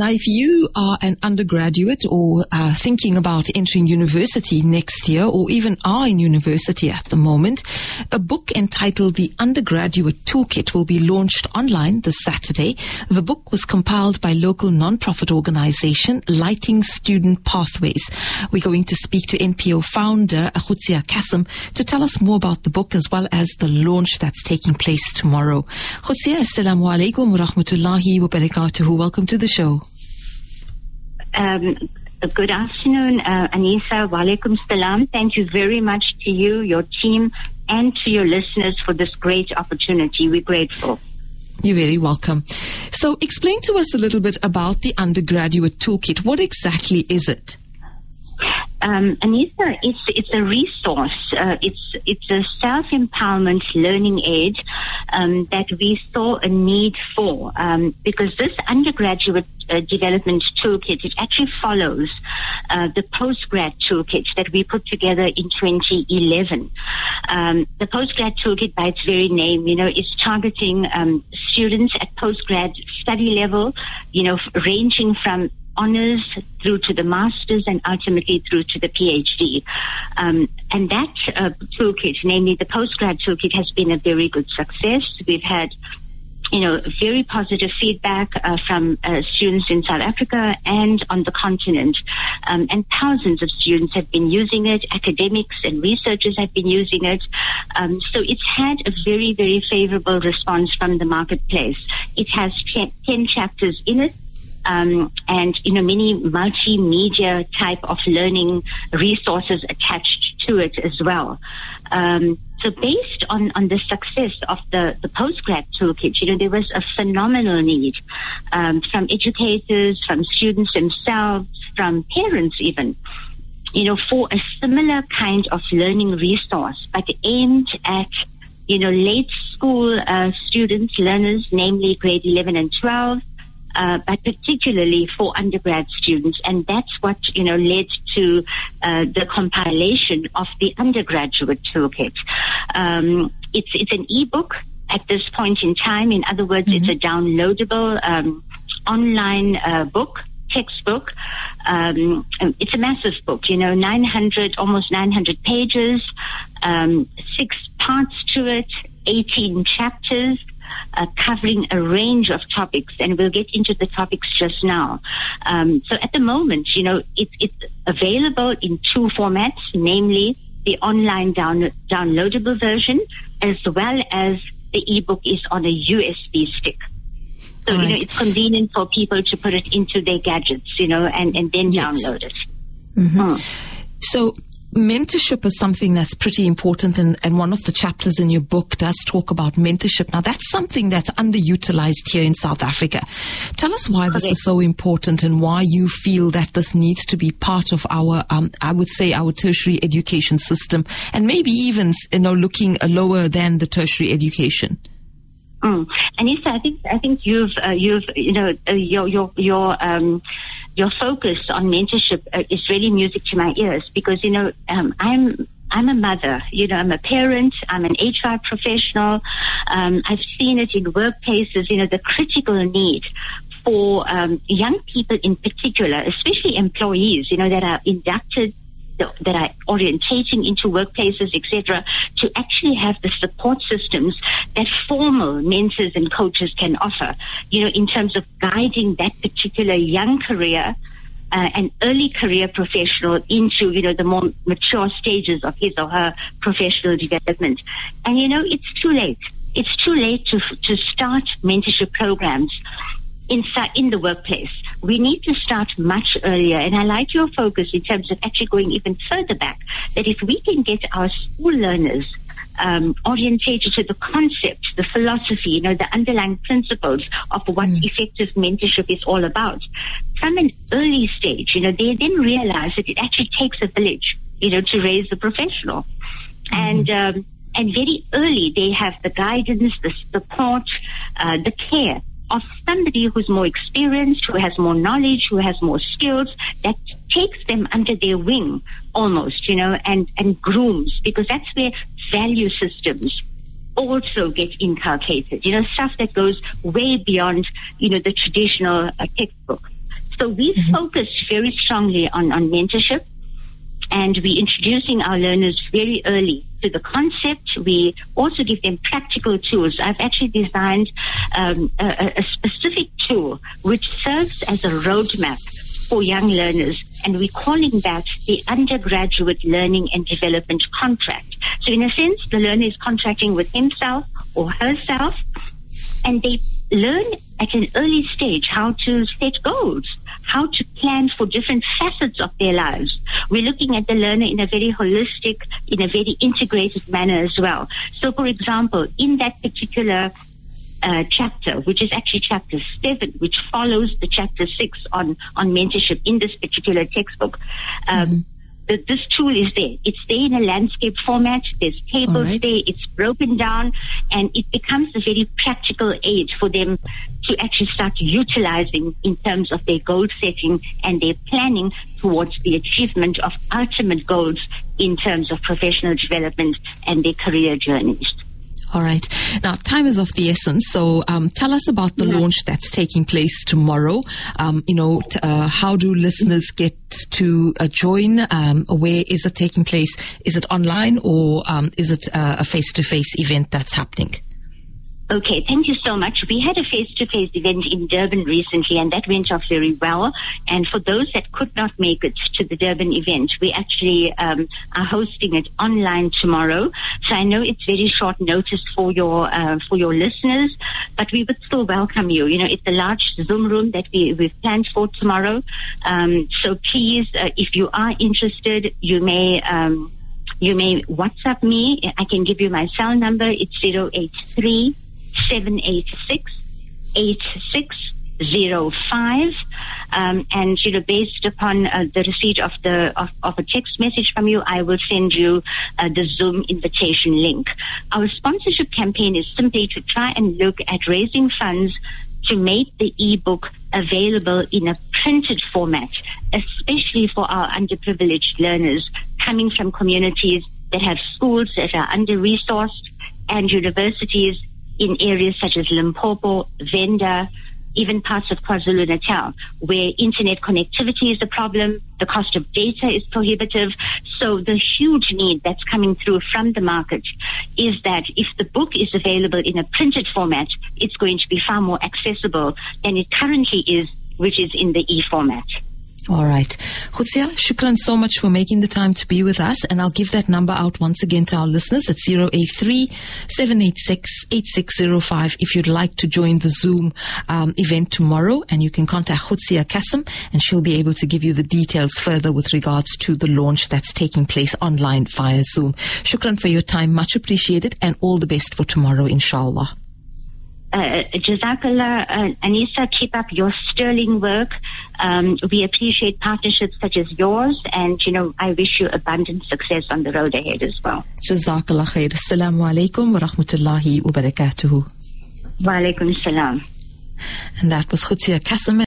Now, if you are an undergraduate or uh, thinking about entering university next year or even are in university at the moment, a book entitled The Undergraduate Toolkit will be launched online this Saturday. The book was compiled by local non-profit organization Lighting Student Pathways. We're going to speak to NPO founder Khutsia Kasim to tell us more about the book as well as the launch that's taking place tomorrow. Khutsia, assalamu alaikum wa rahmatullahi wa barakatuhu. Welcome to the show. Um, good afternoon, uh, Anisa. Walaikum salam. Thank you very much to you, your team, and to your listeners for this great opportunity. We're grateful. You're very welcome. So, explain to us a little bit about the undergraduate toolkit. What exactly is it? Um, Anissa, it's it's a resource. Uh, it's it's a self empowerment learning aid um, that we saw a need for um, because this undergraduate uh, development toolkit it actually follows uh, the postgrad toolkit that we put together in 2011. Um, the postgrad toolkit, by its very name, you know, is targeting um, students at postgrad study level, you know, ranging from honors through to the masters and ultimately through to the PhD. Um, and that uh, toolkit, namely the postgrad toolkit, has been a very good success. We've had you know, very positive feedback uh, from uh, students in South Africa and on the continent. Um, and thousands of students have been using it. Academics and researchers have been using it. Um, so it's had a very, very favorable response from the marketplace. It has 10 chapters in it um, and you know many multimedia type of learning resources attached to it as well. Um, so based on, on the success of the, the postgrad toolkit, you know, there was a phenomenal need um, from educators, from students themselves, from parents even, you know, for a similar kind of learning resource, but aimed at, you know, late school uh, students, learners, namely grade 11 and 12, uh, but particularly for undergrad students. And that's what, you know, led to uh, the compilation of the undergraduate toolkit. Um, it's, it's an ebook at this point in time. In other words, mm-hmm. it's a downloadable um, online uh, book, textbook. Um, it's a massive book, you know, 900, almost 900 pages, um, six parts to it, 18 chapters uh, covering a range of topics, and we'll get into the topics just now. Um, so at the moment, you know, it, it's available in two formats, namely the online down, downloadable version, as well as the ebook is on a USB stick. So, right. you know, it's convenient for people to put it into their gadgets, you know, and, and then yes. download it. Mm-hmm. Mm. So, mentorship is something that's pretty important and, and one of the chapters in your book does talk about mentorship. Now that's something that's underutilized here in South Africa. Tell us why this okay. is so important and why you feel that this needs to be part of our, um, I would say our tertiary education system and maybe even, you know, looking lower than the tertiary education. Mm. Anissa, I think I think you've uh, you've you know uh, your your your um, your focus on mentorship uh, is really music to my ears because you know um, I'm I'm a mother, you know, I'm a parent, I'm an HR professional. Um, I've seen it in workplaces, you know, the critical need for um, young people in particular, especially employees, you know, that are inducted that are orientating into workplaces, etc., to actually have the support systems that formal mentors and coaches can offer, you know, in terms of guiding that particular young career uh, an early career professional into, you know, the more mature stages of his or her professional development. And, you know, it's too late. It's too late to, to start mentorship programs inside in the workplace. We need to start much earlier. And I like your focus in terms of actually going even further back. That if we can get our school learners um, orientated to the concept, the philosophy, you know, the underlying principles of what mm. effective mentorship is all about. From an early stage, you know, they then realize that it actually takes a village, you know, to raise a professional. Mm. And, um, and very early, they have the guidance, the support, uh, the care of somebody who's more experienced, who has more knowledge, who has more skills, that takes them under their wing almost, you know, and, and grooms, because that's where value systems also get inculcated, you know, stuff that goes way beyond, you know, the traditional uh, textbook. So we mm-hmm. focus very strongly on, on mentorship and we're introducing our learners very early to the concept. We also give them practical tools. I've actually designed um, a, a, specific tool which serves as a roadmap for young learners, and we're calling that the undergraduate learning and development contract. So, in a sense, the learner is contracting with himself or herself, and they learn at an early stage how to set goals, how to plan for different facets of their lives. We're looking at the learner in a very holistic, in a very integrated manner as well. So, for example, in that particular uh, chapter, which is actually chapter seven, which follows the chapter six on, on mentorship in this particular textbook. Um, mm-hmm this tool is there. It's there in a landscape format. There's tables right. there. It's broken down and it becomes a very practical aid for them to actually start utilizing in terms of their goal setting and their planning towards the achievement of ultimate goals in terms of professional development and their career journeys. All right. Now, time is of the essence. So, um, tell us about the yeah. launch that's taking place tomorrow. Um, you know, t- uh, how do listeners get to uh, join? Um, where is it taking place? Is it online or um, is it uh, a face-to-face event that's happening? Okay, thank you so much. We had a face-to-face event in Durban recently and that went off very well. And for those that could not make it to the Durban event, we actually um, are hosting it online tomorrow. So I know it's very short notice for your uh, for your listeners, but we would still welcome you. You know, it's a large Zoom room that we, we've planned for tomorrow. Um, so please, uh, if you are interested, you may um, you may WhatsApp me. I can give you my cell number. It's zero eight three. 786 8605. Um, and you know, based upon uh, the receipt of the of, of, a text message from you, I will send you uh, the Zoom invitation link. Our sponsorship campaign is simply to try and look at raising funds to make the ebook available in a printed format, especially for our underprivileged learners coming from communities that have schools that are under resourced and universities in areas such as Limpopo, Venda, even parts of KwaZulu Natal, where internet connectivity is a problem, the cost of data is prohibitive. So the huge need that's coming through from the market is that if the book is available in a printed format, it's going to be far more accessible than it currently is, which is in the e format. All right. Khutsia, shukran so much for making the time to be with us. And I'll give that number out once again to our listeners. It's 083 786 8605 if you'd like to join the Zoom um, event tomorrow. And you can contact Khutsia Kasim and she'll be able to give you the details further with regards to the launch that's taking place online via Zoom. Shukran for your time. Much appreciated and all the best for tomorrow, inshallah. Uh, Jazakallah, uh, Anisa, keep up your sterling work. Um, we appreciate partnerships such as yours, and you know, I wish you abundant success on the road ahead as well. Jazakallah khair. Assalamu alaikum wa rahmatullahi wa barakatuhu. Wa alaikum salam. And that was Khutsia Kasim.